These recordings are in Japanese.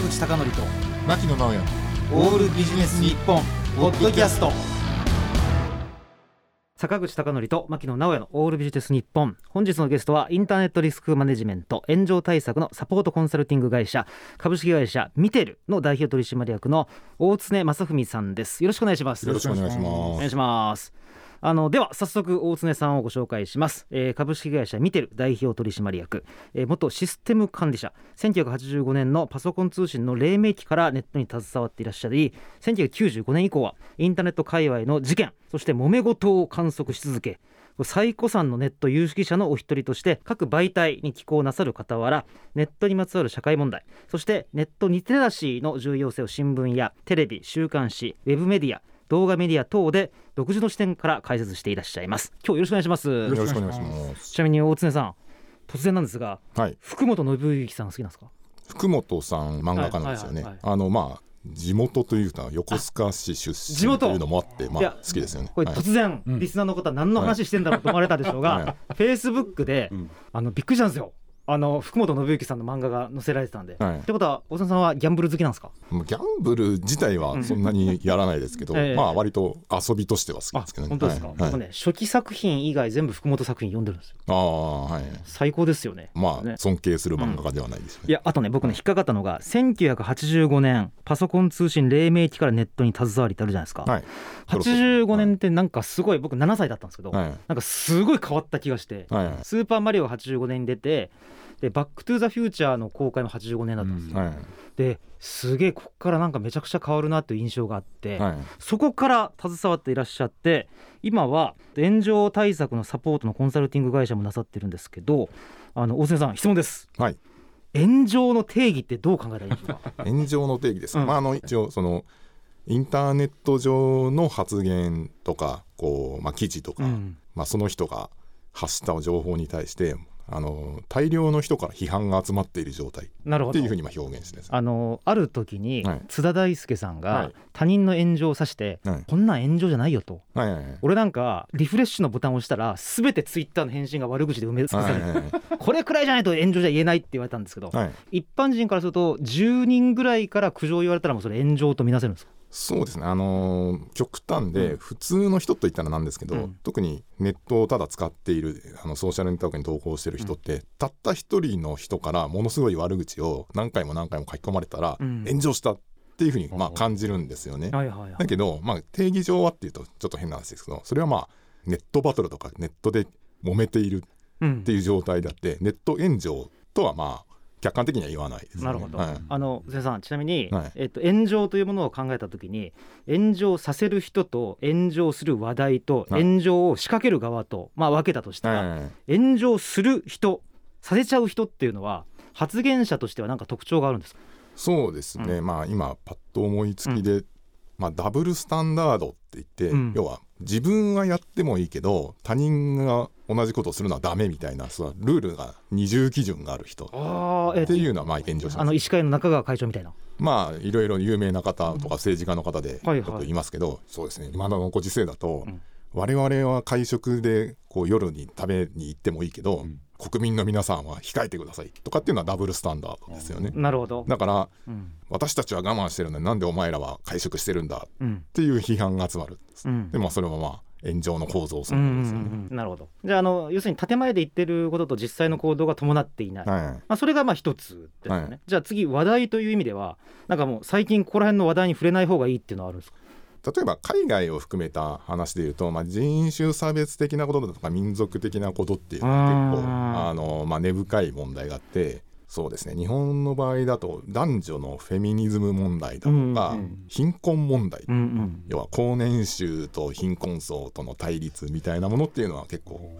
坂口孝則と牧野直哉。オールビジネス日本ポッドキャスト。坂口孝則と牧野直哉のオールビジネス日本。本日のゲストはインターネットリスクマネジメント炎上対策のサポートコンサルティング会社株式会社ミテルの代表取締役の大常正文さんです。よろしくお願いします。よろしくお願いします。お願いしますあのでは早速大常さんをご紹介します、えー株式会社ミテル代表取締役、えー元システム管理者。1985年のパソコン通信の黎明期からネットに携わっていらっしゃり1995年以降はインターネット界隈の事件そして揉め事を観測し続け。最古参のネット有識者のお一人として各媒体に寄稿なさる傍らネットにまつわる社会問題そしてネットリテラシーの重要性を新聞やテレビ週刊誌ウェブメディア動画メディア等で独自の視点から解説していらっしゃいます。今日よろしくお願いします。よろしくお願いします。ちなみに大常さん突然なんですがはい。福本信之さん好きなんですか？福本さん漫画家なんですよね、はいはいはいあのまあ地元というか横須賀市出地元。身というのもあってまあ好きですよね。これはい。突然、リスナーの方何の話してんだろうと思われたでしょうが、はフェイスブックで、あのびっくりしたんですよあの福本信之さんの漫画が載せられてたんで、はい。ってことは大沢さんはギャンブル好きなんですか？ギャンブル自体はそんなにやらないですけど、ええ。まあ割と遊びとしては好きですけどね。本当ですか、はい。ね初期作品以外全部福本作品読んでるんですよ。ああはい。最高ですよね。ねまあ尊敬する漫画家ではないですよね、いやあとね僕ね引っかかったのが1985年パソコン通信黎明期からネットに携わりってあるじゃないですか、はい。85年ってなんかすごい僕7歳だったんですけど、はい。なんかすごい変わった気がして、スーパーマリオが85年に出てでバック・トゥ・ザ・フューチャーの公開も85年だったんですよ、はい。ですげえここからなんかめちゃくちゃ変わるなという印象があって、はい。そこから携わっていらっしゃって今は炎上対策のサポートのコンサルティング会社もなさってるんですけどあの大瀬さん質問です。はい。炎上の定義ってどう考えたらいいんでしょうか？炎上の定義です、うん。まああの一応そのインターネット上の発言とかこう、まあ、記事とか、うん。まあ、その人が発した情報に対してあの大量の人から批判が集まっている状態。っていうふうにまあ表現してあのある時にはい。津田大介さんがはい。他人の炎上を指して、はい。こんなん炎上じゃないよと。はいはいはい。俺なんかリフレッシュのボタンを押したら全てツイッターの返信が悪口で埋め尽くされる、はいはい これくらいじゃないと炎上じゃ言えないって言われたんですけど、はい。一般人からすると10人ぐらいから苦情を言われたらもうそれ炎上とみなせるんですか？そうですね。あのー極端で普通の人といったらなんですけど、うん。特にネットをただ使っているあのソーシャルネットワークに投稿してる人って、たった一人の人からものすごい悪口を何回も何回も書き込まれたら、うん。炎上したっていうふうにまあ感じるんですよね。だけど、まあ、定義上はっていうとちょっと変な話ですけどそれはまあネットバトルとかネットで揉めているうん。っていう状態であってネット炎上とはまあ客観的には言わないでね。なるほど、はい。あの瀬さんちなみに、はい。えっと、炎上というものを考えた時に炎上させる人と炎上する話題とはい。炎上を仕掛ける側と、まあ、分けたとしたら、はい炎上する人させちゃう人っていうのは発言者としては何か特徴があるんですか？そうですね、うまあ今パッと思いつきで、まあ、ダブルスタンダードって言って、うん。要は自分はやってもいいけど他人が同じことをするのはダメみたいなそのルールが二重基準がある人っていうのはまあ炎上しますあの医師会の中川会長みたいな。まあいろいろ有名な方とか政治家の方ではいはい。よく言いますけど、そうですね。今のご時世だと、うん。我々は会食でこう夜に食べに行ってもいいけど、国民の皆さんは控えてくださいとかっていうのはダブルスタンダードですよね。なるほど、だからうん。私たちは我慢してるのになんでお前らは会食してるんだうんっていう批判が集まるんです。うん。でまあそれはまあ炎上の構造そのものですよね。うんうん。なるほど。じゃああの要するに建前で言ってることと実際の行動が伴っていない、はい。まあ、それがまあ一つですよね、はい。じゃあ次話題という意味ではなんかもう最近ここら辺の話題に触れない方がいいっていうのはあるんですか？例えば海外を含めた話でいうと、まあ、人種差別的なことだとか民族的なことっていうのは結構あの、まあ、根深い問題があってそうですね日本の場合だと男女のフェミニズム問題だとか、うんうん貧困問題、うんうん。要は高年収と貧困層との対立みたいなものっていうのは結構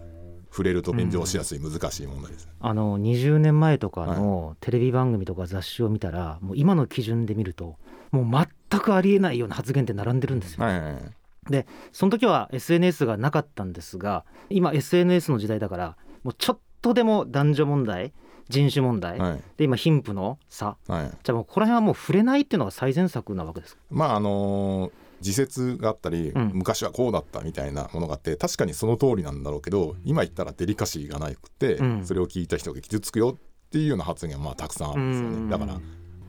触れると炎上しやすい難しい問題です。あの20年前とかのテレビ番組とか雑誌を見たら、もう今の基準で見るともう全くありえないような発言って並んでるんですよ。はいはいはい。その時は SNS がなかったんですが今 SNS の時代だからもうちょっとでも男女問題人種問題、はい。で今貧富の差。はい。じゃあもうここら辺はもう触れないっていうのが最善策なわけです。かまああのー自説があったり、うん。昔はこうだったみたいなものがあって確かにその通りなんだろうけど今言ったらデリカシーがなくて、うん。それを聞いた人が傷つくよっていうような発言がまあたくさんあるんですようん。ねだから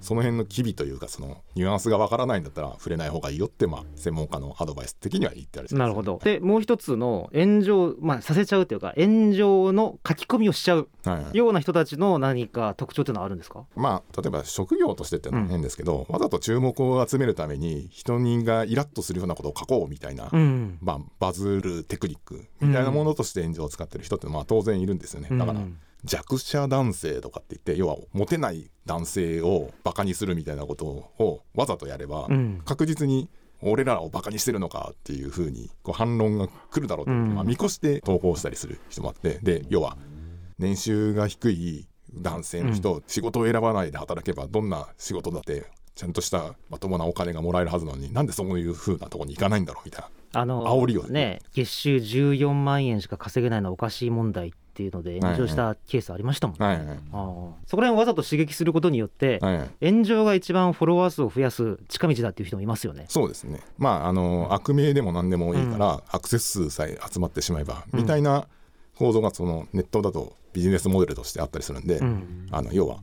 その辺の機微というかそのニュアンスがわからないんだったら触れない方がいいよってまあ専門家のアドバイス的には言ってあるなるほど。でもう一つの炎上、まあ、させちゃうというか炎上の書き込みをしちゃうはいはい。ような人たちの何か特徴というのはあるんですか？まあ例えば職業としてっていうのは変ですけど、わざと注目を集めるために人にがイラッとするようなことを書こうみたいな、うん。まあ、バズるテクニックみたいなものとして炎上を使ってる人ってまあ当然いるんですよね。だからうん弱者男性とかって言って要はモテない男性をバカにするみたいなことをわざとやればうん。確実に俺らをバカにしてるのかっていうふうにこう反論が来るだろうと、うん。まあ、見越して投稿したりする人もあってで要は年収が低い男性の人、仕事を選ばないで働けばどんな仕事だってちゃんとしたまともなお金がもらえるはずなのになんでそういうふうなところに行かないんだろうみたいな。あの煽りをね。月収14万円しか稼げないのはおかしい問題っていうので炎上したケースありましたもんね、はいはい。ああそこら辺をわざと刺激することによって、はいはい。炎上が一番フォロワー数を増やす近道だっていう人もいますよね。そうですね。まああの悪名でも何でもいいから、アクセス数さえ集まってしまえば、みたいな構造がそのネットだとビジネスモデルとしてあったりするんで、うん。あの要は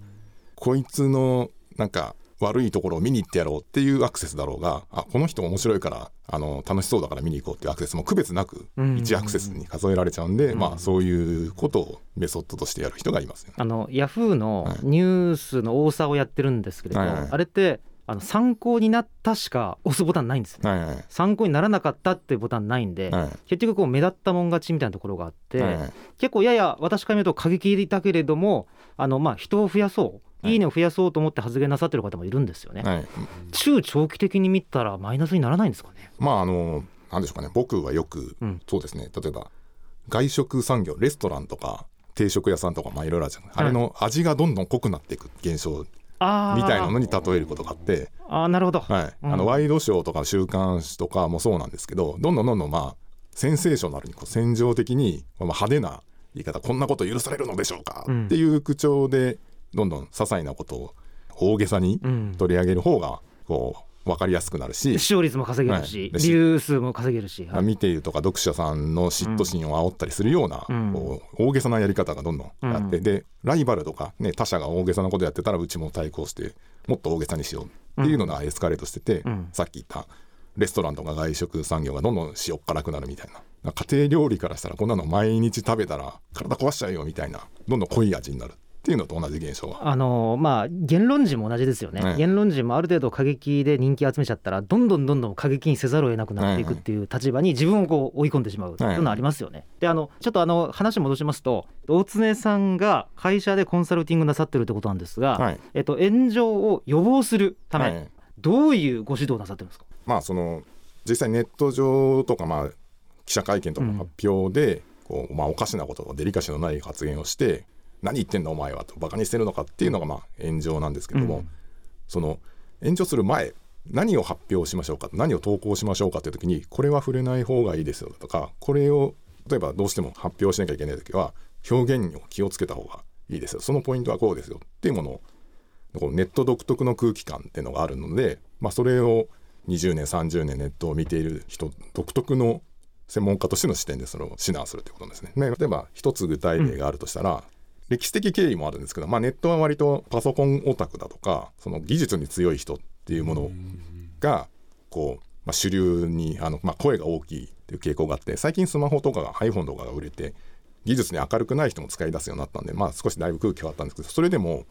こいつのなんか悪いところを見に行ってやろうっていうアクセスだろうがあこの人面白いからあの楽しそうだから見に行こうっていうアクセスも区別なくうん。1アクセスに数えられちゃうんで、まあそういうことをメソッドとしてやる人がいますよね。あのヤフーのはい。ニュースの多さをやってるんですけれど、はいはいあれってあの参考になったしか押すボタンないんですよね。はいはい参考にならなかったっていうボタンないんで、はい。結局こう目立ったもん勝ちみたいなところがあって、はいはい結構やや私から見ると過激だけれどもあのまあ人を増やそう、はい。い、いねを増やそうと思って発言なさってる方もいるんですよね。はい。中長期的に見たらマイナスにならないんですかね。まああのなんでしょうかね。僕はよく、うん。そうですね。例えば外食産業レストランとか定食屋さんとかまあいろいろあるじゃない、あれの味がどんどん濃くなっていく現象みたいなのに例えることがあって、あーなるほど。はい。うん。あのワイドショーとか週刊誌とかもそうなんですけどどんどんどんどんまあセンセーショナルにこう戦場的にまあ派手な言い方こんなこと許されるのでしょうか、うん。っていう口調でどんどん些細なことを大げさにうん。取り上げる方がこう分かりやすくなるし、視聴率も稼げるし、はい。ビュー数も稼げるし、はい見ているとか読者さんの嫉妬心を煽ったりするような、うん。こう大げさなやり方がどんどんあって、うん。でライバルとか、ね、他社が大げさなことやってたらうちも対抗してもっと大げさにしようっていうのがエスカレートしてて、うん。さっき言ったレストランとか外食産業がどんどん塩っ辛くなるみたいな。家庭料理からしたらこんなの毎日食べたら体壊しちゃうよみたいなどんどん濃い味になるっていうのと同じ現象が。あのまあ言論人も同じですよね、はい言論人もある程度過激で人気集めちゃったらどんどんどんどん過激にせざるを得なくなっていくっていう立場に自分をこう追い込んでしまうというのはありますよね。であのちょっとあの話戻しますと大常さんが会社でコンサルティングなさってるってことなんですが、はい。えっと、炎上を予防するため、はいどういうご指導をなさってるんですか、まあその実際ネット上とかまあ記者会見とか発表で、こうまあ、おかしなことデリカシーのない発言をして何言ってんだお前はとバカにしてるのかっていうのがまあ炎上なんですけども、うんその炎上する前何を発表しましょうか何を投稿しましょうかという時にこれは触れない方がいいですよとかこれを例えばどうしても発表しなきゃいけない時は表現を気をつけた方がいいですよそのポイントはこうですよっていうものをこうネット独特の空気感っていうのがあるので、まあ、それを20年30年ネットを見ている人独特の専門家としての視点でそれを指南するということですね。ね例えば一つ具体例があるとしたら、歴史的経緯もあるんですけど、まあ、ネットは割とパソコンオタクだとかその技術に強い人っていうものがこう、まあ、主流にあの、まあ、声が大きいっていう傾向があって最近スマホとかが iPhone とかが売れて技術に明るくない人も使い出すようになったんで、まあ、少しだいぶ空気変わったんですけどそれでも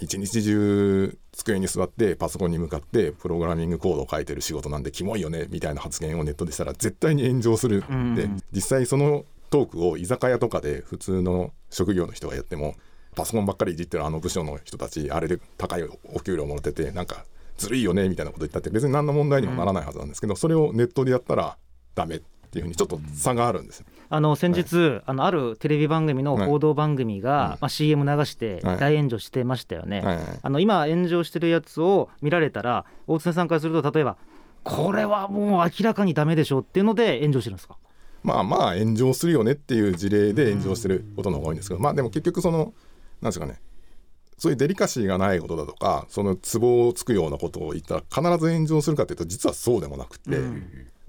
一日中机に座ってパソコンに向かってプログラミングコードを書いてる仕事なんでキモいよねみたいな発言をネットでしたら絶対に炎上するうん。で実際そのトークを居酒屋とかで普通の職業の人がやってもパソコンばっかりいじってるあの部署の人たちあれで高いお給料もらっててなんかずるいよねみたいなこと言ったって別に何の問題にもならないはずなんですけどそれをネットでやったらダメっていうふうにちょっと差があるんですよ。あの先日、あのあるテレビ番組の報道番組が、まあ、CM 流してはい。大炎上してましたよね。はいはいあの今炎上してるやつを見られたら大常さんからすると例えばこれはもう明らかにダメでしょっていうので炎上してるんですか？まあまあ炎上するよねっていう事例で炎上してることの方が多いんですけどまあでも結局そのなんですかねそういうデリカシーがないことだとかそのツボをつくようなことを言ったら必ず炎上するかというと実はそうでもなくて、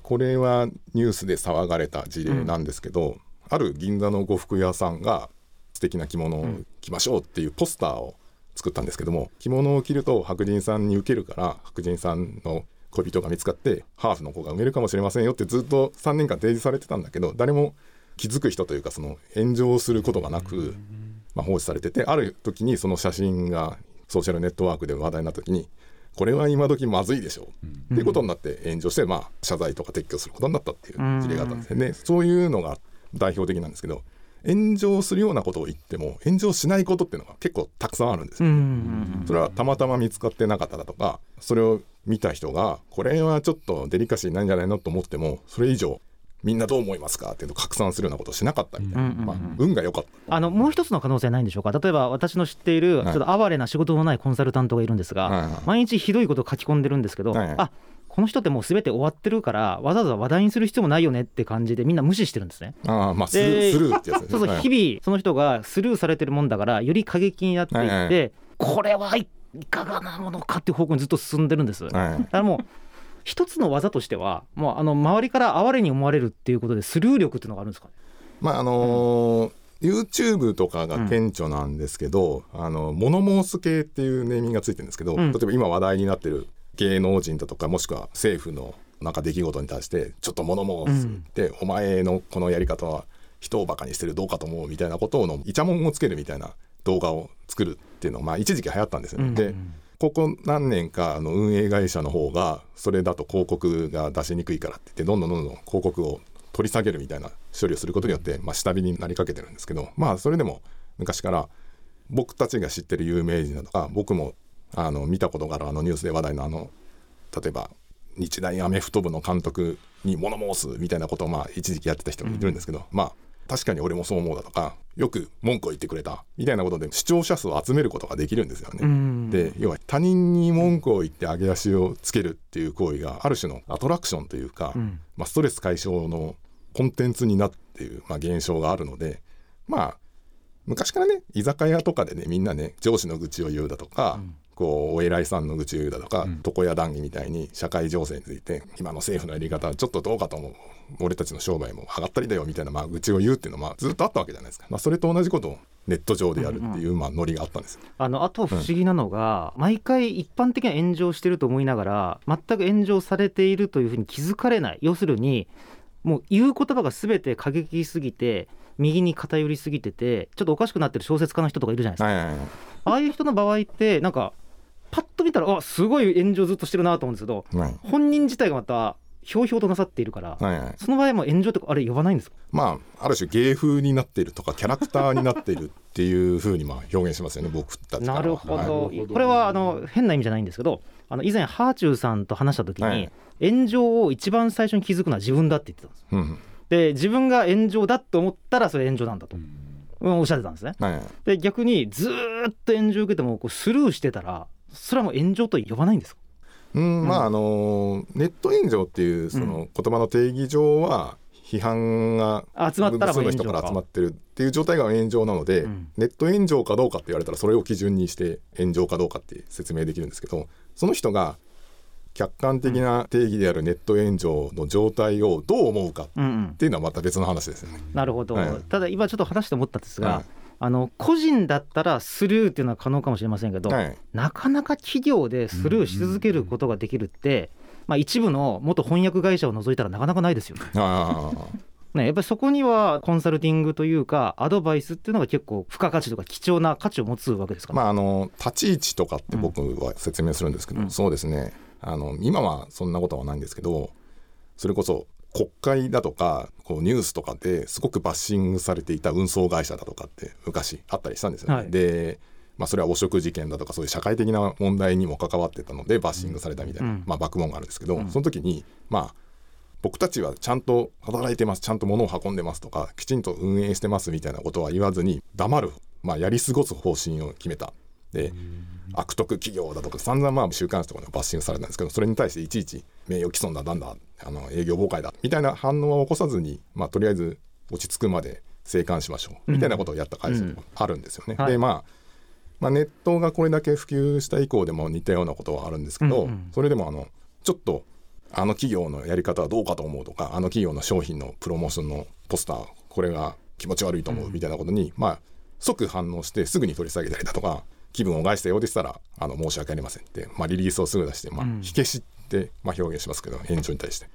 これはニュースで騒がれた事例なんですけど、ある銀座の呉服屋さんが素敵な着物を着ましょうっていうポスターを作ったんですけども着物を着ると白人さんに受けるから白人さんの恋人が見つかってハーフの子が産めるかもしれませんよってずっと3年間提示されてたんだけど誰も気づく人というかその炎上することがなく、まあ、放置されててある時にその写真がソーシャルネットワークで話題になった時にこれは今時まずいでしょう、っていうことになって炎上して、まあ、謝罪とか撤去することになったっていう事例があったんですよね。そういうのが代表的なんですけど炎上するようなことを言っても炎上しないことっていうのが結構たくさんあるんですよ。それはたまたま見つかってなかっただとかそれを見た人がこれはちょっとデリカシーないんじゃないのと思ってもそれ以上みんなどう思いますかっていうのを拡散するようなことをしなかったみたいな、まあ、運が良かったあのもう一つの可能性ないんでしょうか。例えば私の知っているちょっと哀れな仕事のないコンサルタントがいるんですが、はいはい毎日ひどいことを書き込んでるんですけど、はいはい。あこの人ってもうすべて終わってるからわざわざ話題にする必要もないよねって感じでみんな無視してるんですね。ああまあスルーでスルーってやつですねそうそう、はい日々その人がスルーされてるもんだからより過激になっていって、はいはいこれはいかがなものかっていう方向にずっと進んでるんです。だはいからもう一つの技としてはもうあの周りから哀れに思われるっていうことでスルー力っていうのがあるんですかね。まああのー YouTube とかが顕著なんですけど、あのモノモース系っていうネーミングがついてるんですけど、うん例えば今話題になってる芸能人だとかもしくは政府のなんか出来事に対してちょっとモノモースって、お前のこのやり方は人をバカにしてるどうかと思うみたいなことをのイチャモンをつけるみたいな動画を作るっていうのが、まあ、一時期流行ったんですよね。うん。でここ何年かあの運営会社の方がそれだと広告が出しにくいからって言ってどんどんどんどん広告を取り下げるみたいな処理をすることによって、まあ、下火になりかけてるんですけどまあそれでも昔から僕たちが知ってる有名人だとか僕もあの見たことがあるあのニュースで話題のあの例えば日大アメフト部の監督に物申すみたいなことをまあ一時期やってた人もいるんですけど、まあ確かに俺もそう思うだとかよく文句を言ってくれたみたいなことで視聴者数を集めることができるんですよね。うん。で要は他人に文句を言って上げ足をつけるっていう行為がある種のアトラクションというか、うん。まあ、ストレス解消のコンテンツになっている、まあ、現象があるのでまあ昔からね居酒屋とかでねみんなね上司の愚痴を言うだとか、こうお偉いさんの愚痴だとか、床屋談義みたいに社会情勢について今の政府のやり方はちょっとどうかと思う。俺たちの商売も上がったりだよみたいな、まあ、愚痴を言うっていうのはまあずっとあったわけじゃないですか、まあ、それと同じことをネット上でやるっていう、まあ、ノリがあったんですよ。あのあと不思議なのが、毎回一般的な炎上してると思いながら全く炎上されているというふうに気づかれない。要するにもう言う言葉が全て過激すぎて右に偏りすぎててちょっとおかしくなってる小説家の人とかいるじゃないですか、はいはいはい。ああいう人の場合ってなんかパッと見たらあすごい炎上ずっとしてるなと思うんですけどはい。本人自体がまたひょうひょうとなさっているから、はいはい。その場合も炎上とかあれ呼ばないんですか？まあある種芸風になっているとかキャラクターになっているっていうふうにまあ表現しますよね僕たちなるほはい。ど、これはあの変な意味じゃないんですけどあの以前ハーチューさんと話した時に、はい。炎上を一番最初に気づくのは自分だって言ってたんです。うんで自分が炎上だと思ったらそれ炎上なんだと、うんおっしゃってたんですね。はいはい。で逆にずーっと炎上を受けてもこうスルーしてたらそれはもう炎上と呼ばないんですか？うん、まああのーネット炎上っていうその言葉の定義上は批判が集まったらの人かから集まってるっていう状態が炎上なので、うん。ネット炎上かどうかって言われたらそれを基準にして炎上かどうかって説明できるんですけどその人が客観的な定義であるネット炎上の状態をどう思うかっうんうんていうのはまた別の話ですよね。なるほど、はい。ただ今ちょっと話して思ったんですが、はいあの個人だったらスルーっていうのは可能かもしれませんけど、はい。なかなか企業でスルーし続けることができるって、まあ、一部の元翻訳会社を除いたらなかなかないですよね。あねやっぱりそこにはコンサルティングというかアドバイスっていうのが結構付加価値とか貴重な価値を持つわけですから、まああの立ち位置とかって僕は説明するんですけど、うん。そうですね。あの今はそんなことはないんですけどそれこそ国会だとかこうニュースとかですごくバッシングされていた運送会社だとかって昔あったりしたんですよね。はいで、まあ、それは汚職事件だとかそういう社会的な問題にも関わってたのでバッシングされたみたいな、うんまあ、爆問があるんですけど、うんその時にまあ僕たちはちゃんと働いてますちゃんと物を運んでますとかきちんと運営してますみたいなことは言わずに黙る、まあ、やり過ごす方針を決めた。で悪徳企業だとか散々まあ週刊誌とかでバッシングされたんですけどそれに対していちいち名誉毀損だなんだあの営業妨害だみたいな反応は起こさずに、まあ、とりあえず落ち着くまで静観しましょうみたいなことをやった会社もあるんですよね。はい。でまあまあ、ネットがこれだけ普及した以降でも似たようなことはあるんですけど、うんうん。それでもあのちょっとあの企業のやり方はどうかと思うとかあの企業の商品のプロモーションのポスターこれが気持ち悪いと思うみたいなことに、まあ即反応してすぐに取り下げたりだとか気分を害したようでしたらあの申し訳ありませんって、まあ、リリースをすぐ出して、まあうん。火消しって、まあ、表現しますけど炎上に対して。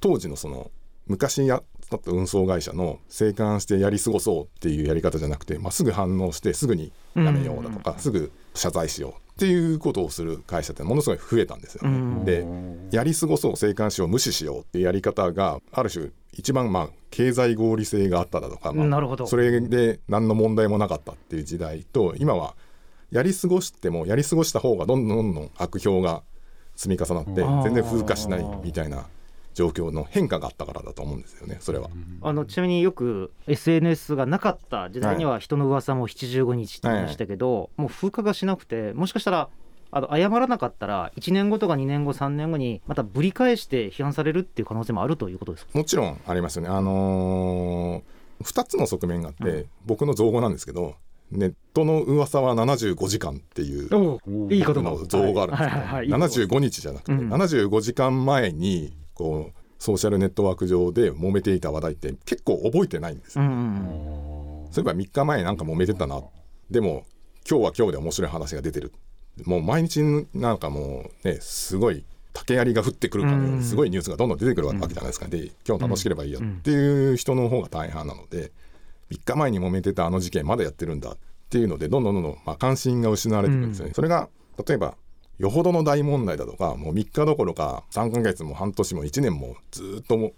当時のその昔やった運送会社の生還してやり過ごそうっていうやり方じゃなくて、まあ、すぐ反応してすぐにやめようだとか、すぐ謝罪しようっていうことをする会社ってものすごい増えたんですよね。うん。でやり過ごそう生還しよう無視しようっていうやり方がある種一番まあ経済合理性があっただとか、まあなるほど。それで何の問題もなかったっていう時代と今はやり過ごしてもやり過ごした方がどんどんどんどん悪評が積み重なってうん。全然風化しないみたいな状況の変化があったからだと思うんですよねそれは。あのちなみによく SNS がなかった時代には人の噂も75日って言いましたけど、もう風化がしなくてもしかしたらあの謝らなかったら1年後とか2年後3年後にまたぶり返して批判されるっていう可能性もあるということですか？もちろんありますよね。あのー、2つの側面があって、僕の造語なんですけどネットの噂は75時間っていうおいい言葉。の造語があるんですけど、はいはいはいいい。言葉75日じゃなくて、うん。75時間前にこうソーシャルネットワーク上で揉めていた話題って結構覚えてないんですよ、そういえば3日前なんか揉めてたな。でも今日は今日で面白い話が出てる。もう毎日なんかもうねすごい竹槍が降ってくるかのよううん。にすごいニュースがどんどん出てくるわけじゃないですか、で今日楽しければいいやっていう人の方が大半なので3日前に揉めてたあの事件まだやってるんだっていうのでどんどんどんどん、まあ、関心が失われていくんですよね、それが例えばよほどの大問題だとかもう3日どころか3ヶ月も半年も1年もずっとも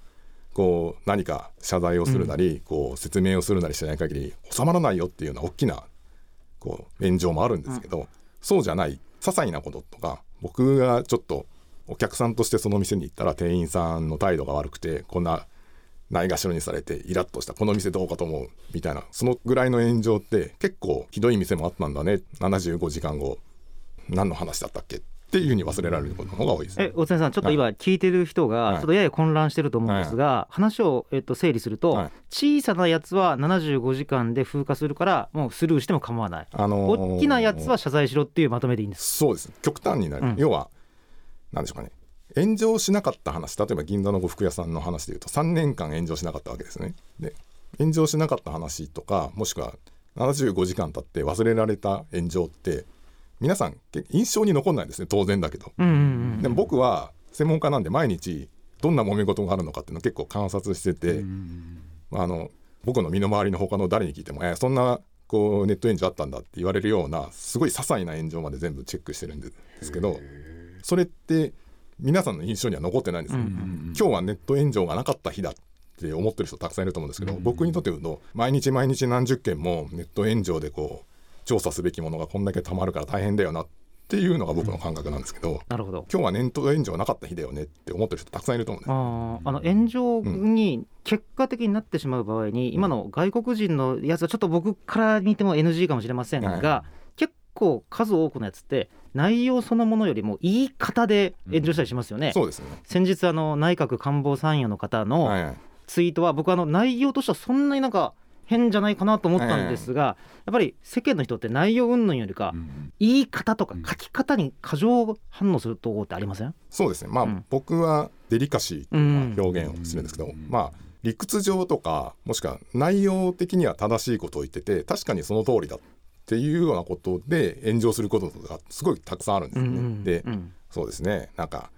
こう何か謝罪をするなり、こう説明をするなりしない限り収まらないよっていうような大きなこう炎上もあるんですけど、そうじゃない些細なこととか僕がちょっとお客さんとしてその店に行ったら店員さんの態度が悪くてこんなないがしろにされてイラッとしたこの店どうかと思うみたいなそのぐらいの炎上って結構ひどい店もあったんだね。75時間後何の話だったっけ？っていうふうに忘れられることの方が多いです。ねえ。大津さんちょっと今聞いてる人がはい。ちょっとやや混乱してると思うんですが、話を、えっと、整理すると、はい。小さなやつは75時間で風化するからもうスルーしても構わない、あのー大きなやつは謝罪しろっていうまとめでいいんです。そうです。極端になる、うん。要は何でしょうかね炎上しなかった話例えば銀座の呉服屋さんの話でいうと3年間炎上しなかったわけですね。で炎上しなかった話とかもしくは75時間経って忘れられた炎上って皆さん印象に残んないんですね当然だけど。うんうんうんでも僕は専門家なんで毎日どんな揉め事があるのかっていうのを結構観察してて、まああの僕の身の回りの他の誰に聞いても「えーそんなこうネット炎上あったんだ」って言われるようなすごい些細な炎上まで全部チェックしてるんですけどそれって皆さんの印象には残ってないんですよ。今日はネット炎上がなかった日だって思ってる人たくさんいると思うんですけど、僕にとって言うと毎日毎日何十件もネット炎上でこう調査すべきものがこんだけたまるから大変だよなっていうのが僕の感覚なんですけど、なるほど。今日はネット炎上なかった日だよねって思ってる人たくさんいると思うんです。あーあの炎上に結果的になってしまう場合に、今の外国人のやつはちょっと僕から見ても NG かもしれませんが、は結構数多くのやつって内容そのものよりも言い方で炎上したりしますよね。そうですね。先日あの内閣官房参与の方の。ツイートは僕あの内容としてはそんなになんか変じゃないかなと思ったんですが、やっぱり世間の人って内容云々よりか言い方とか書き方に過剰反応するところってありません？そうですね。まあ、うん僕はデリカシーという表現をするんですけど、うんまあ理屈上とかもしくは内容的には正しいことを言ってて確かにその通りだっていうようなことで炎上することがすごいたくさんあるんですよね。で、うんそうですね。なんか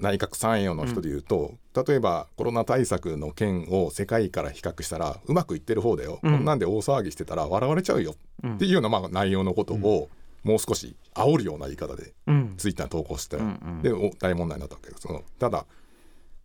内閣参与の人で言うと、例えばコロナ対策の件を世界から比較したらうまくいってる方だよ、うん。こんなんで大騒ぎしてたら笑われちゃうよ。うん。っていうようなまあ内容のことをもう少し煽るような言い方でうん。ツイッターに投稿して、うんうん。でお大問題になったわけですそのただ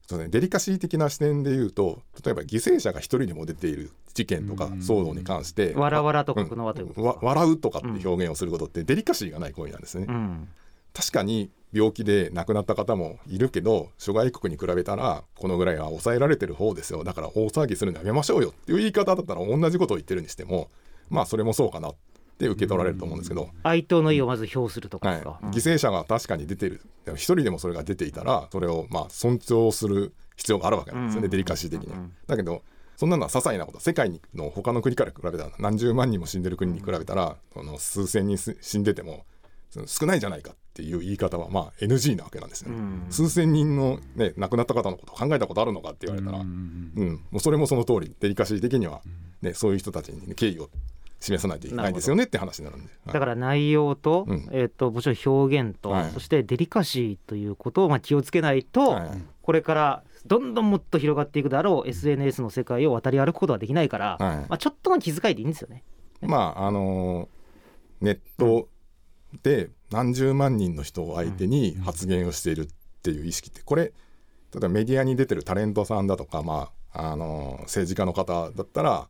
そう、ね、デリカシー的な視点で言うと例えば犠牲者が一人でも出ている事件とかうん。騒動に関してわらわらとうん書くのはということわですか？笑うとかって表現をすることってデリカシーがない行為なんですね。うん。確かに病気で亡くなった方もいるけど諸外国に比べたらこのぐらいは抑えられてる方ですよ。だから大騒ぎするのやめましょうよっていう言い方だったら同じことを言ってるにしてもまあそれもそうかな。って受け取られると思うんですけど、哀悼の意をまず表するとかはい、犠牲者が確かに出てるでも一人でもそれが出ていたらそれをまあ尊重する必要があるわけなん。ですよね、デリカシー的にだけどそん。なのは些細なこと世界の他の国から比べたら何十万人も死ん。でる国に比べたら、その数千人死ん。でても少ないじゃないかっていう言い方はまあ NG なわけなん。ですよね、うん。数千人の、ね、亡くなった方のことを考えたことあるのかって言われたら、うん。もうそれもその通りデリカシー的には、ね、そういう人たちに、敬意を示さないといけないんですよねって話になるんで、はい。だから内容と,、うん。えー、ともちろん表現と、はい。そしてデリカシーということをまあ気をつけないと、はい。これからどんどんもっと広がっていくだろう SNS の世界を渡り歩くことはできないから、はい。まあ、ちょっとの気遣いでいいんですよね。まああのーネットで何十万人の人を相手に発言をしているっていう意識ってこれ例えばメディアに出てるタレントさんだとか、まああのー政治家の方だったら、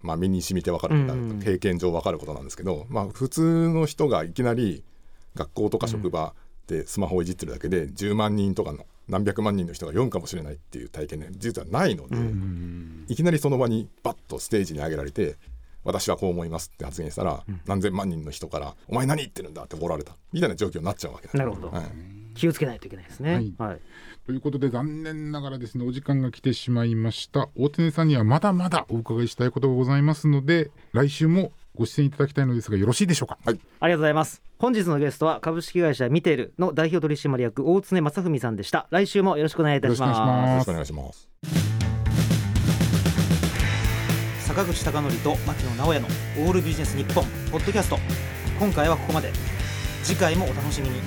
まあ、身に染みて分かることうんうん。経験上分かることなんですけど、まあ、普通の人がいきなり学校とか職場でスマホをいじってるだけで10万人とかの何百万人の人が読むかもしれないっていう体験ね実はないので。いきなりその場にバッとステージに上げられて私はこう思いますって発言したら、何千万人の人から「お前何言ってるんだ」って怒られた。みたいな状況になっちゃうわけですなるほど。はい気をつけないといけないですね。はい。はい。ということで残念ながらですねお時間が来てしまいました。大手さんにはまだまだお伺いしたいことがございますので来週もご出演いただきたいのですがよろしいでしょうか？ありがとうございます。本日のゲストは株式会社ミテルの代表取締役大常正文さんでした。来週もよろしくお願いいたします。よろしくお願いします。よろしくお願いします坂口孝則と牧野直哉のオールビジネス日本ポッドキャスト。今回はここまで。次回もお楽しみに